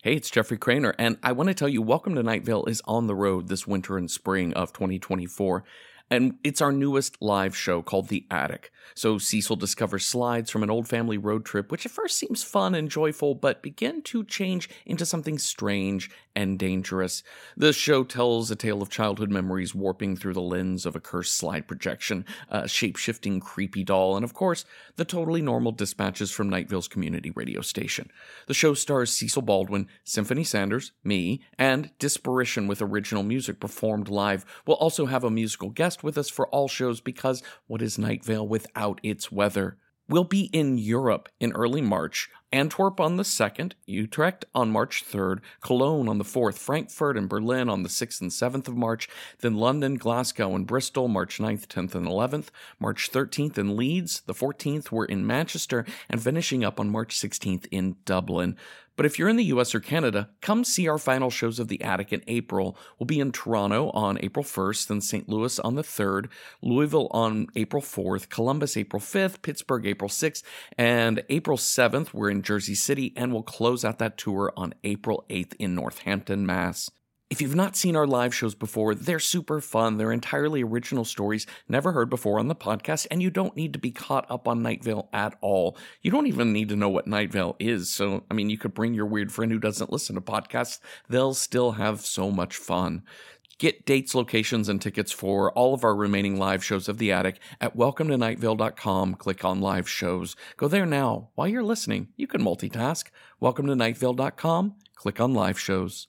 Hey, it's Jeffrey Cranor, and I want to tell you Welcome to Night Vale is on the road this winter and spring of 2024. And it's our newest live show called The Attic. So Cecil discovers slides from an old family road trip, which at first seems fun and joyful, but begin to change into something strange and dangerous. The show tells a tale of childhood memories warping through the lens of a cursed slide projection, a shape shifting creepy doll, and of course, the totally normal dispatches from Night Vale's community radio station. The show stars Cecil Baldwin, Symphony Sanders, me, and Disparition with original music performed live. We'll also have a musical guest with us for all shows because what is Night without its weather? We'll be in Europe in early March, Antwerp on the 2nd, Utrecht on March 3rd, Cologne on the 4th, Frankfurt and Berlin on the 6th and 7th of March, then London, Glasgow, and Bristol March 9th, 10th, and 11th, March 13th in Leeds, the 14th we're in Manchester, and finishing up on March 16th in Dublin. But if you're in the US or Canada, come see our final shows of The Attic in April. We'll be in Toronto on April 1st, then St. Louis on the 3rd, Louisville on April 4th, Columbus April 5th, Pittsburgh April 6th, and April 7th, we're in Jersey City, and we'll close out that tour on April 8th in Northampton, Mass. If you've not seen our live shows before, they're super fun. They're entirely original stories never heard before on the podcast, and you don't need to be caught up on Night Vale at all. You don't even need to know what Night Vale is. So, I mean, you could bring your weird friend who doesn't listen to podcasts. They'll still have so much fun. Get dates, locations, and tickets for all of our remaining live shows of The Attic at welcometonightvale.com. Click on live shows. Go there now. While you're listening, you can multitask. Welcome to nightvale.com. Click on live shows.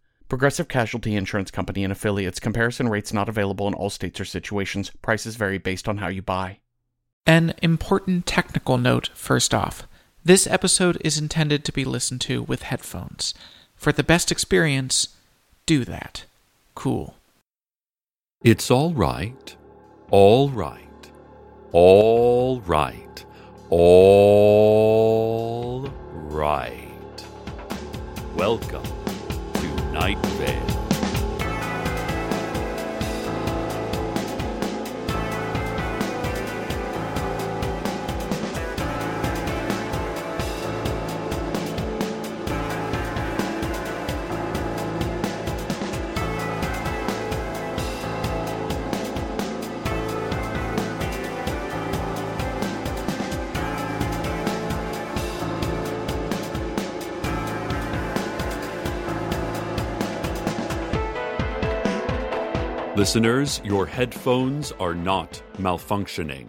Progressive Casualty Insurance Company and affiliates. Comparison rates not available in all states or situations. Prices vary based on how you buy. An important technical note first off. This episode is intended to be listened to with headphones. For the best experience, do that. Cool. It's all right. All right. All right. All right. Welcome to Night Vale. Listeners, your headphones are not malfunctioning.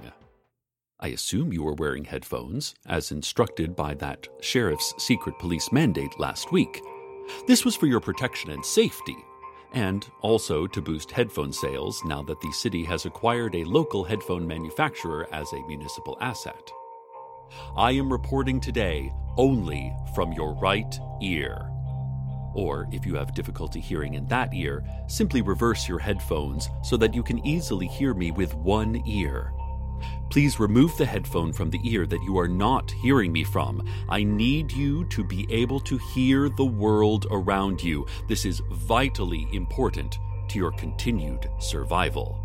I assume you were wearing headphones, as instructed by that sheriff's secret police mandate last week. This was for your protection and safety, and also to boost headphone sales now that the city has acquired a local headphone manufacturer as a municipal asset. I am reporting today only from your right ear. Or, if you have difficulty hearing in that ear, simply reverse your headphones so that you can easily hear me with one ear. Please remove the headphone from the ear that you are not hearing me from. I need you to be able to hear the world around you. This is vitally important to your continued survival.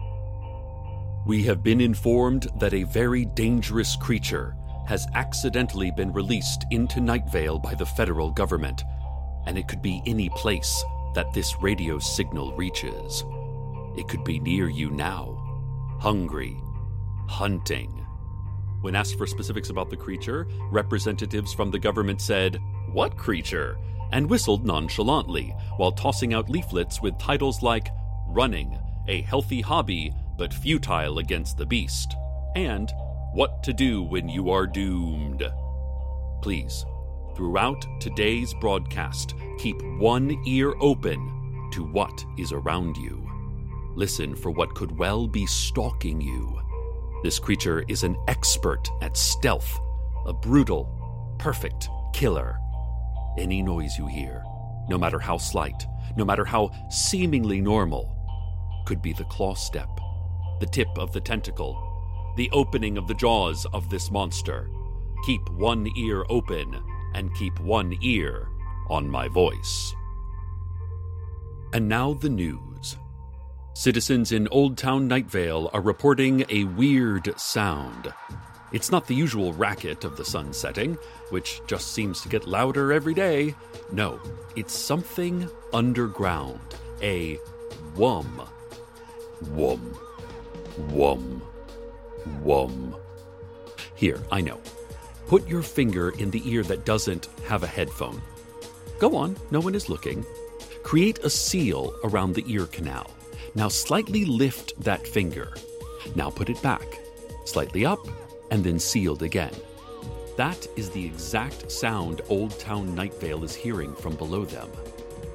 We have been informed that a very dangerous creature has accidentally been released into Night Vale by the federal government and it could be any place that this radio signal reaches. It could be near you now, hungry, hunting. When asked for specifics about the creature, representatives from the government said, What creature? and whistled nonchalantly while tossing out leaflets with titles like Running, a healthy hobby but futile against the beast, and What to do when you are doomed. Please Throughout today's broadcast, keep one ear open to what is around you. Listen for what could well be stalking you. This creature is an expert at stealth, a brutal, perfect killer. Any noise you hear, no matter how slight, no matter how seemingly normal, could be the claw step, the tip of the tentacle, the opening of the jaws of this monster. Keep one ear open and keep one ear on my voice. And now the news. Citizens in Old Town Nightvale are reporting a weird sound. It's not the usual racket of the sun setting, which just seems to get louder every day. No, it's something underground. A wum. Wum. Wum. Wum. Here, I know. Put your finger in the ear that doesn't have a headphone. Go on, no one is looking. Create a seal around the ear canal. Now slightly lift that finger. Now put it back, slightly up, and then sealed again. That is the exact sound Old Town Nightvale is hearing from below them.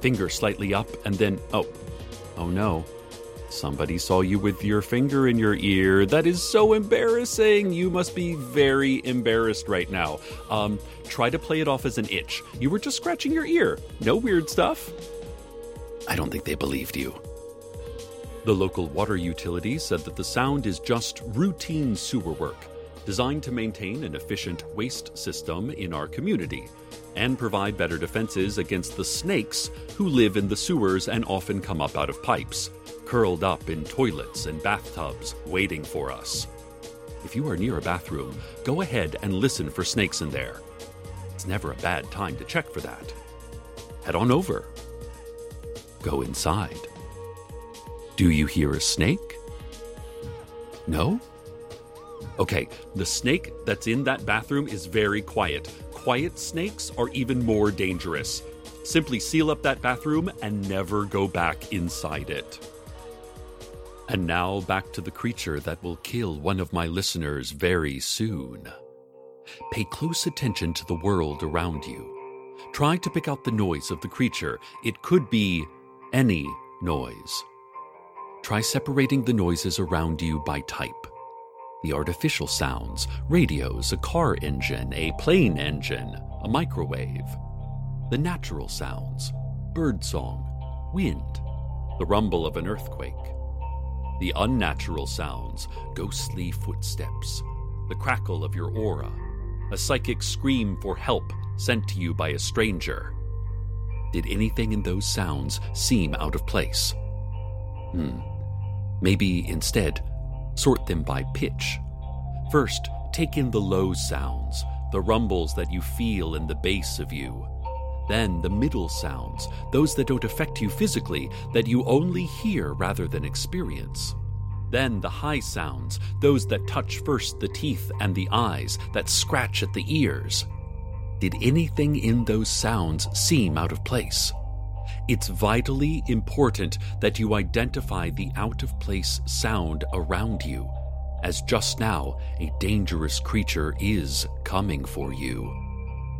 Finger slightly up, and then, oh, oh no. Somebody saw you with your finger in your ear. That is so embarrassing. You must be very embarrassed right now. Um, try to play it off as an itch. You were just scratching your ear. No weird stuff. I don't think they believed you. The local water utility said that the sound is just routine sewer work, designed to maintain an efficient waste system in our community and provide better defenses against the snakes who live in the sewers and often come up out of pipes, curled up in toilets and bathtubs, waiting for us. If you are near a bathroom, go ahead and listen for snakes in there. It's never a bad time to check for that. Head on over. Go inside. Do you hear a snake? No? Okay, the snake that's in that bathroom is very quiet. Quiet snakes are even more dangerous. Simply seal up that bathroom and never go back inside it. And now back to the creature that will kill one of my listeners very soon. Pay close attention to the world around you. Try to pick out the noise of the creature. It could be any noise. Try separating the noises around you by type. The artificial sounds, radios, a car engine, a plane engine, a microwave. The natural sounds, birdsong, wind, the rumble of an earthquake. The unnatural sounds, ghostly footsteps, the crackle of your aura, a psychic scream for help sent to you by a stranger. Did anything in those sounds seem out of place? Hmm. Maybe instead, sort them by pitch. First, take in the low sounds, the rumbles that you feel in the base of you. Then the middle sounds, those that don't affect you physically, that you only hear rather than experience. Then the high sounds, those that touch first the teeth and the eyes, that scratch at the ears. Did anything in those sounds seem out of place? It's vitally important that you identify the out of place sound around you, as just now a dangerous creature is coming for you.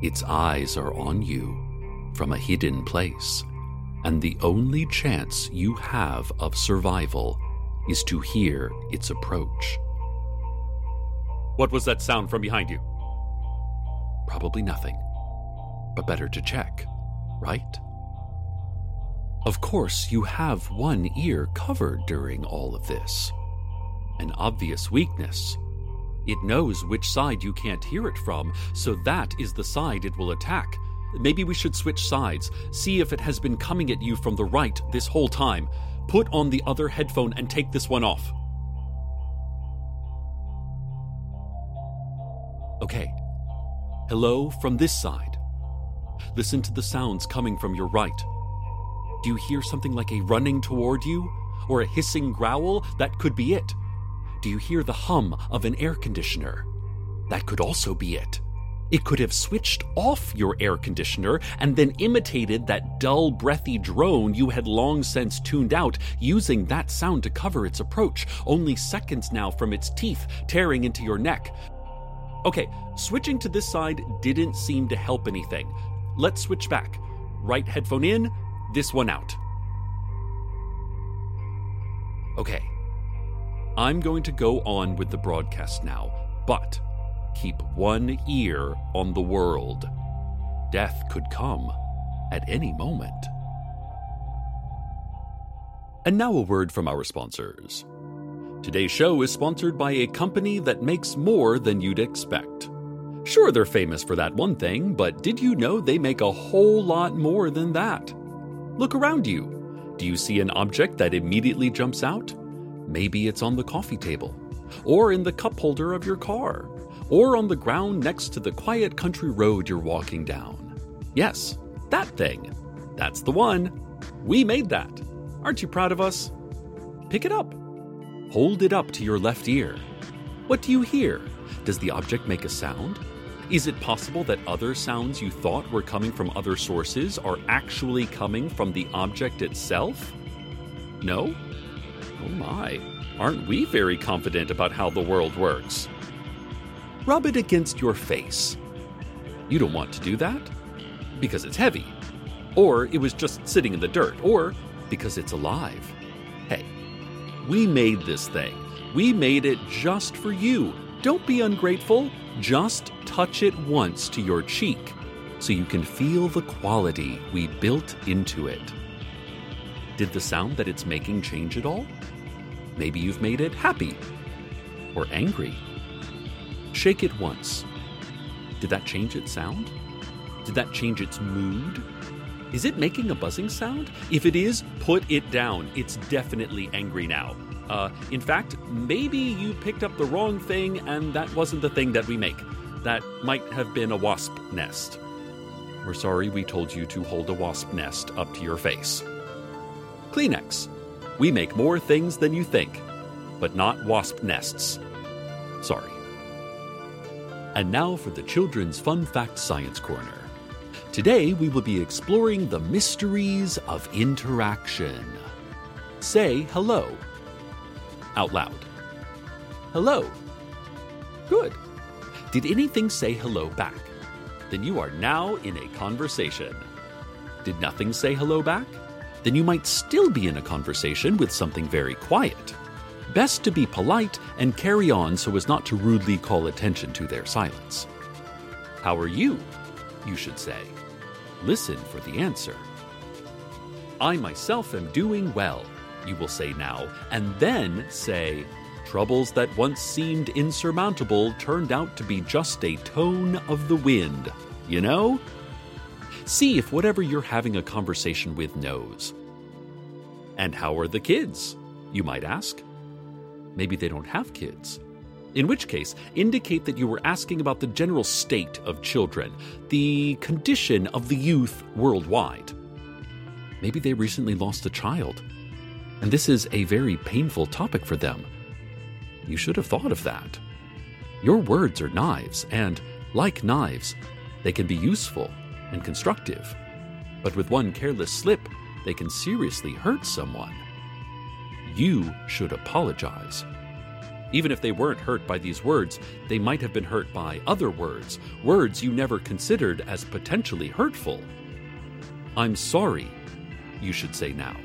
Its eyes are on you from a hidden place, and the only chance you have of survival is to hear its approach. What was that sound from behind you? Probably nothing, but better to check, right? Of course, you have one ear covered during all of this. An obvious weakness. It knows which side you can't hear it from, so that is the side it will attack. Maybe we should switch sides, see if it has been coming at you from the right this whole time. Put on the other headphone and take this one off. Okay. Hello from this side. Listen to the sounds coming from your right. Do you hear something like a running toward you? Or a hissing growl? That could be it. Do you hear the hum of an air conditioner? That could also be it. It could have switched off your air conditioner and then imitated that dull, breathy drone you had long since tuned out, using that sound to cover its approach, only seconds now from its teeth tearing into your neck. Okay, switching to this side didn't seem to help anything. Let's switch back. Right headphone in, this one out. Okay. I'm going to go on with the broadcast now, but keep one ear on the world. Death could come at any moment. And now a word from our sponsors. Today's show is sponsored by a company that makes more than you'd expect. Sure, they're famous for that one thing, but did you know they make a whole lot more than that? Look around you. Do you see an object that immediately jumps out? Maybe it's on the coffee table, or in the cup holder of your car, or on the ground next to the quiet country road you're walking down. Yes, that thing. That's the one. We made that. Aren't you proud of us? Pick it up. Hold it up to your left ear. What do you hear? Does the object make a sound? Is it possible that other sounds you thought were coming from other sources are actually coming from the object itself? No? Oh my, aren't we very confident about how the world works? Rub it against your face. You don't want to do that? Because it's heavy. Or it was just sitting in the dirt. Or because it's alive. Hey, we made this thing. We made it just for you. Don't be ungrateful. Just touch it once to your cheek so you can feel the quality we built into it. Did the sound that it's making change at all? Maybe you've made it happy or angry. Shake it once. Did that change its sound? Did that change its mood? Is it making a buzzing sound? If it is, put it down. It's definitely angry now. Uh, in fact, maybe you picked up the wrong thing and that wasn't the thing that we make. That might have been a wasp nest. We're sorry we told you to hold a wasp nest up to your face. Kleenex. We make more things than you think, but not wasp nests. Sorry. And now for the Children's Fun Fact Science Corner. Today we will be exploring the mysteries of interaction. Say hello out loud. Hello. Good. Did anything say hello back? Then you are now in a conversation. Did nothing say hello back? Then you might still be in a conversation with something very quiet. Best to be polite and carry on so as not to rudely call attention to their silence. How are you? You should say. Listen for the answer. I myself am doing well you will say now, and then say, Troubles that once seemed insurmountable turned out to be just a tone of the wind. You know? See if whatever you're having a conversation with knows. And how are the kids? You might ask. Maybe they don't have kids. In which case, indicate that you were asking about the general state of children, the condition of the youth worldwide. Maybe they recently lost a child and this is a very painful topic for them. You should have thought of that. Your words are knives, and, like knives, they can be useful and constructive. But with one careless slip, they can seriously hurt someone. You should apologize. Even if they weren't hurt by these words, they might have been hurt by other words, words you never considered as potentially hurtful. I'm sorry, you should say now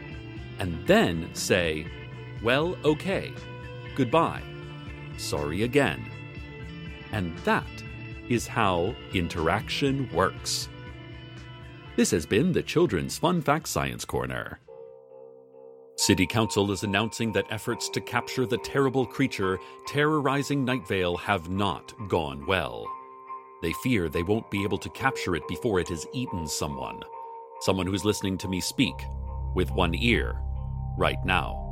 and then say, Well, okay, goodbye, sorry again. And that is how interaction works. This has been the Children's Fun Fact Science Corner. City Council is announcing that efforts to capture the terrible creature terrorizing Night Vale have not gone well. They fear they won't be able to capture it before it has eaten someone. Someone who's listening to me speak, with one ear, right now.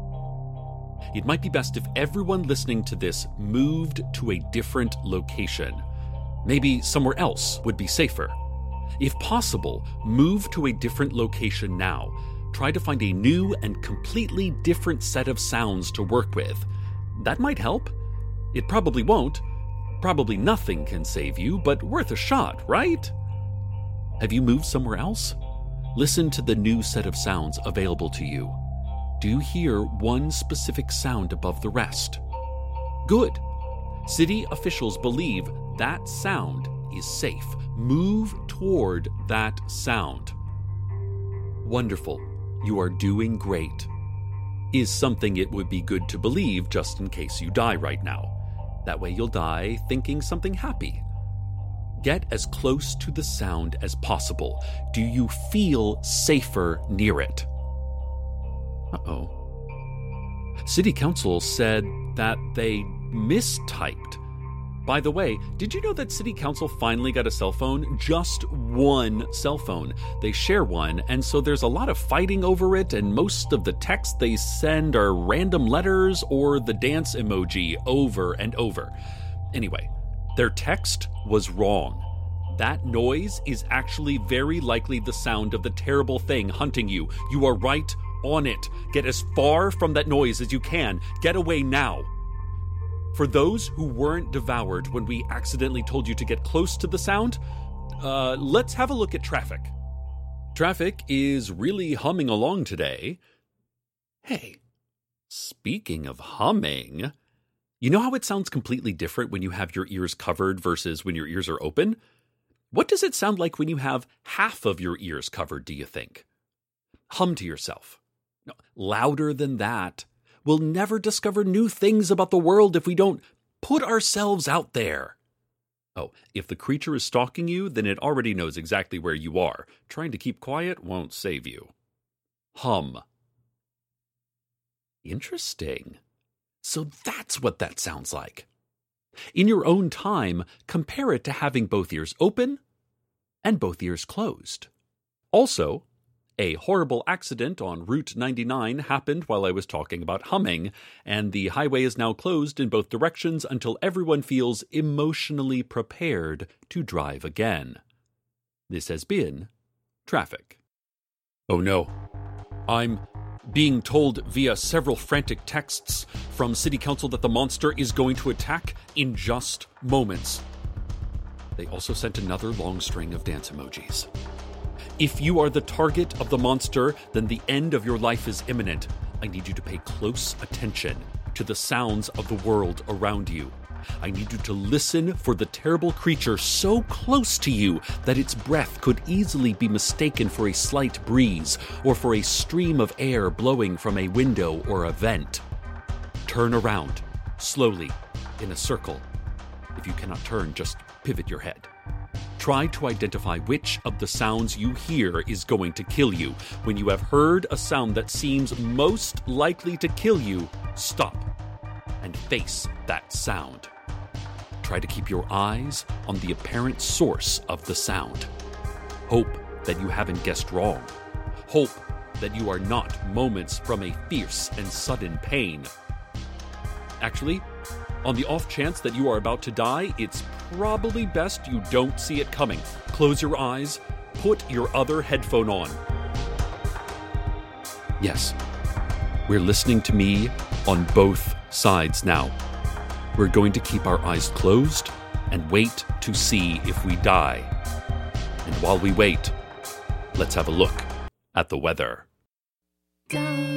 It might be best if everyone listening to this moved to a different location. Maybe somewhere else would be safer. If possible, move to a different location now. Try to find a new and completely different set of sounds to work with. That might help. It probably won't. Probably nothing can save you, but worth a shot, right? Have you moved somewhere else? Listen to the new set of sounds available to you do you hear one specific sound above the rest? Good. City officials believe that sound is safe. Move toward that sound. Wonderful. You are doing great. Is something it would be good to believe just in case you die right now. That way you'll die thinking something happy. Get as close to the sound as possible. Do you feel safer near it? Uh oh. City Council said that they mistyped. By the way, did you know that City Council finally got a cell phone? Just one cell phone. They share one, and so there's a lot of fighting over it, and most of the text they send are random letters or the dance emoji over and over. Anyway, their text was wrong. That noise is actually very likely the sound of the terrible thing hunting you. You are right on it. Get as far from that noise as you can. Get away now. For those who weren't devoured when we accidentally told you to get close to the sound, uh, let's have a look at traffic. Traffic is really humming along today. Hey, speaking of humming, you know how it sounds completely different when you have your ears covered versus when your ears are open? What does it sound like when you have half of your ears covered, do you think? Hum to yourself. No, louder than that. We'll never discover new things about the world if we don't put ourselves out there. Oh, if the creature is stalking you, then it already knows exactly where you are. Trying to keep quiet won't save you. Hum. Interesting. So that's what that sounds like. In your own time, compare it to having both ears open and both ears closed. Also, a horrible accident on Route 99 happened while I was talking about humming, and the highway is now closed in both directions until everyone feels emotionally prepared to drive again. This has been Traffic. Oh no. I'm being told via several frantic texts from City Council that the monster is going to attack in just moments. They also sent another long string of dance emojis. If you are the target of the monster, then the end of your life is imminent. I need you to pay close attention to the sounds of the world around you. I need you to listen for the terrible creature so close to you that its breath could easily be mistaken for a slight breeze or for a stream of air blowing from a window or a vent. Turn around, slowly, in a circle. If you cannot turn, just pivot your head. Try to identify which of the sounds you hear is going to kill you. When you have heard a sound that seems most likely to kill you, stop and face that sound. Try to keep your eyes on the apparent source of the sound. Hope that you haven't guessed wrong. Hope that you are not moments from a fierce and sudden pain. Actually, on the off chance that you are about to die, it's probably best you don't see it coming. Close your eyes, put your other headphone on. Yes, we're listening to me on both sides now. We're going to keep our eyes closed and wait to see if we die. And while we wait, let's have a look at the weather. Don't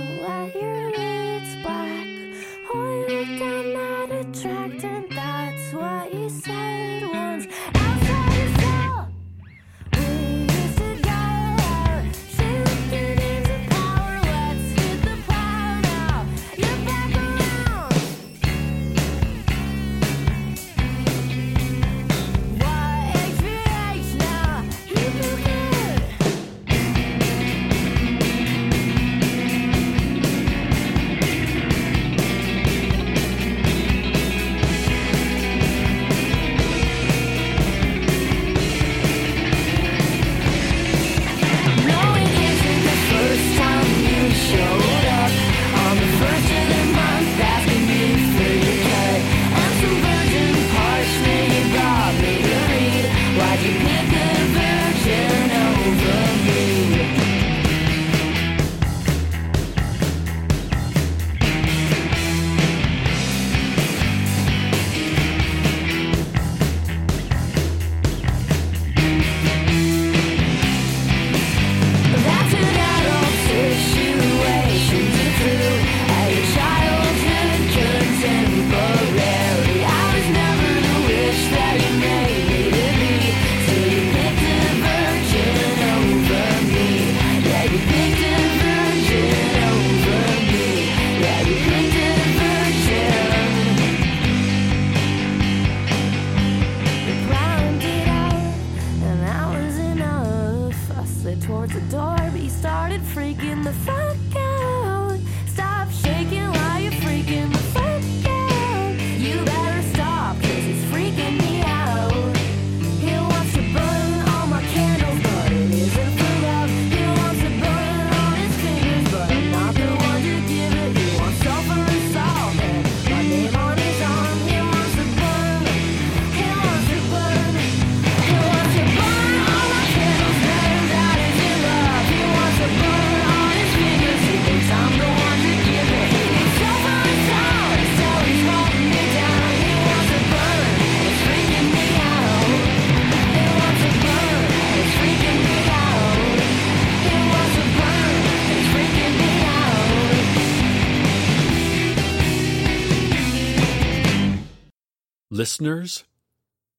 Listeners,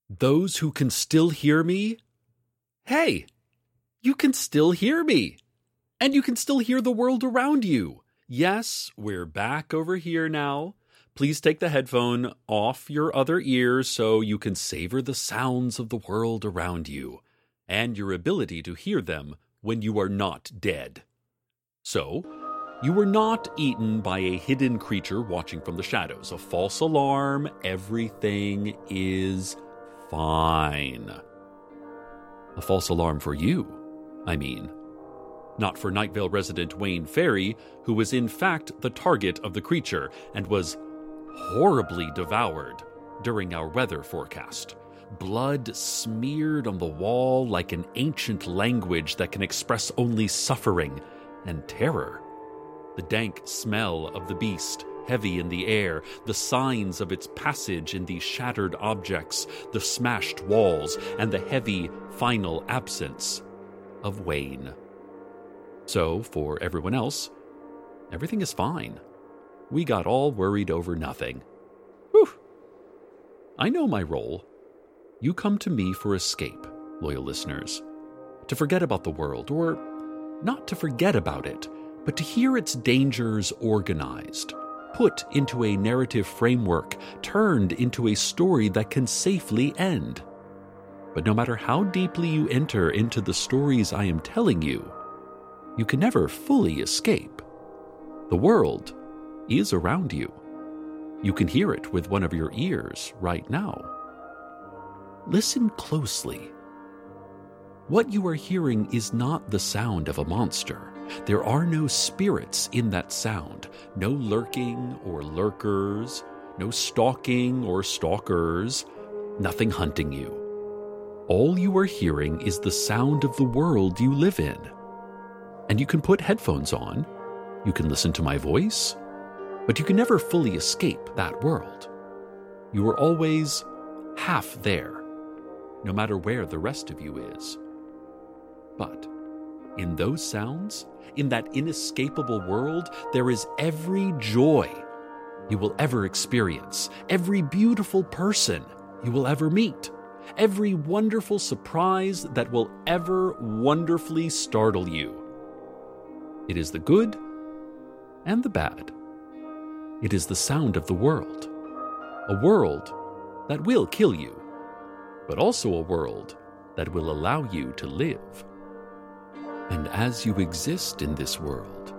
those who can still hear me, hey, you can still hear me. And you can still hear the world around you. Yes, we're back over here now. Please take the headphone off your other ear so you can savor the sounds of the world around you and your ability to hear them when you are not dead. So, you were not eaten by a hidden creature watching from the shadows. A false alarm. Everything is fine. A false alarm for you, I mean. Not for Nightvale resident Wayne Ferry, who was in fact the target of the creature and was horribly devoured during our weather forecast. Blood smeared on the wall like an ancient language that can express only suffering and terror. The dank smell of the beast, heavy in the air, the signs of its passage in these shattered objects, the smashed walls, and the heavy, final absence of Wayne. So, for everyone else, everything is fine. We got all worried over nothing. Whew. I know my role. You come to me for escape, loyal listeners. To forget about the world, or not to forget about it, but to hear its dangers organized, put into a narrative framework, turned into a story that can safely end. But no matter how deeply you enter into the stories I am telling you, you can never fully escape. The world is around you. You can hear it with one of your ears right now. Listen closely. What you are hearing is not the sound of a monster. There are no spirits in that sound, no lurking or lurkers, no stalking or stalkers, nothing hunting you. All you are hearing is the sound of the world you live in. And you can put headphones on, you can listen to my voice, but you can never fully escape that world. You are always half there, no matter where the rest of you is. But in those sounds, in that inescapable world, there is every joy you will ever experience, every beautiful person you will ever meet, every wonderful surprise that will ever wonderfully startle you. It is the good and the bad. It is the sound of the world. A world that will kill you, but also a world that will allow you to live. And as you exist in this world,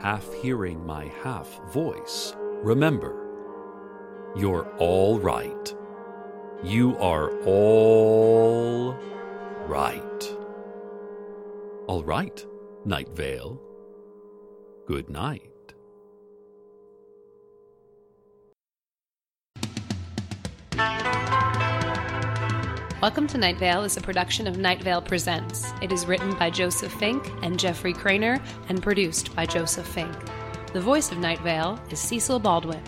half hearing my half voice, remember, you're all right. You are all right. All right, Night Vale. Good night. Welcome to Night Vale is a production of Night Vale Presents. It is written by Joseph Fink and Jeffrey Cranor and produced by Joseph Fink. The voice of Night Vale is Cecil Baldwin.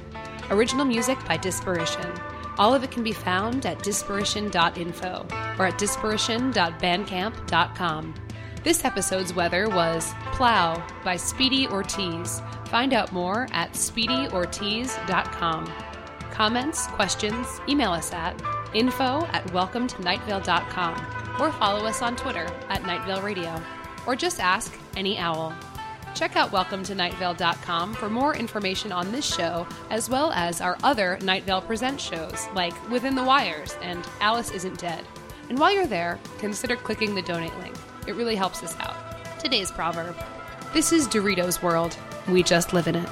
Original music by Disparition. All of it can be found at disparition.info or at disparition.bandcamp.com. This episode's weather was Plough by Speedy Ortiz. Find out more at speedyortiz.com. Comments, questions, email us at info at welcometonightvale.com or follow us on Twitter at Nightvale Radio or just ask any owl. Check out welcometonightvale.com for more information on this show as well as our other Night Vale Present shows like Within the Wires and Alice Isn't Dead. And while you're there, consider clicking the donate link. It really helps us out. Today's proverb This is Doritos World. We just live in it.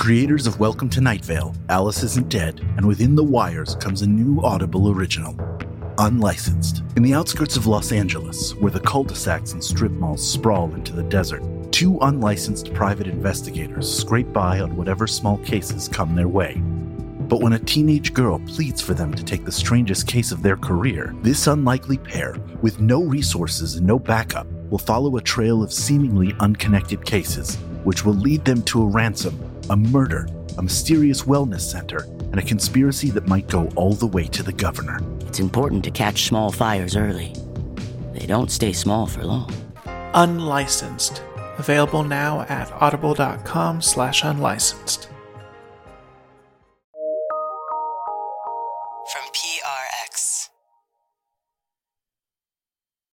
Creators of Welcome to Night Vale, Alice Isn't Dead, and Within the Wires comes a new Audible original. Unlicensed. In the outskirts of Los Angeles, where the cul de sacs and strip malls sprawl into the desert, two unlicensed private investigators scrape by on whatever small cases come their way. But when a teenage girl pleads for them to take the strangest case of their career, this unlikely pair, with no resources and no backup, will follow a trail of seemingly unconnected cases, which will lead them to a ransom a murder, a mysterious wellness center, and a conspiracy that might go all the way to the governor. It's important to catch small fires early. They don't stay small for long. Unlicensed. Available now at audible.com slash unlicensed.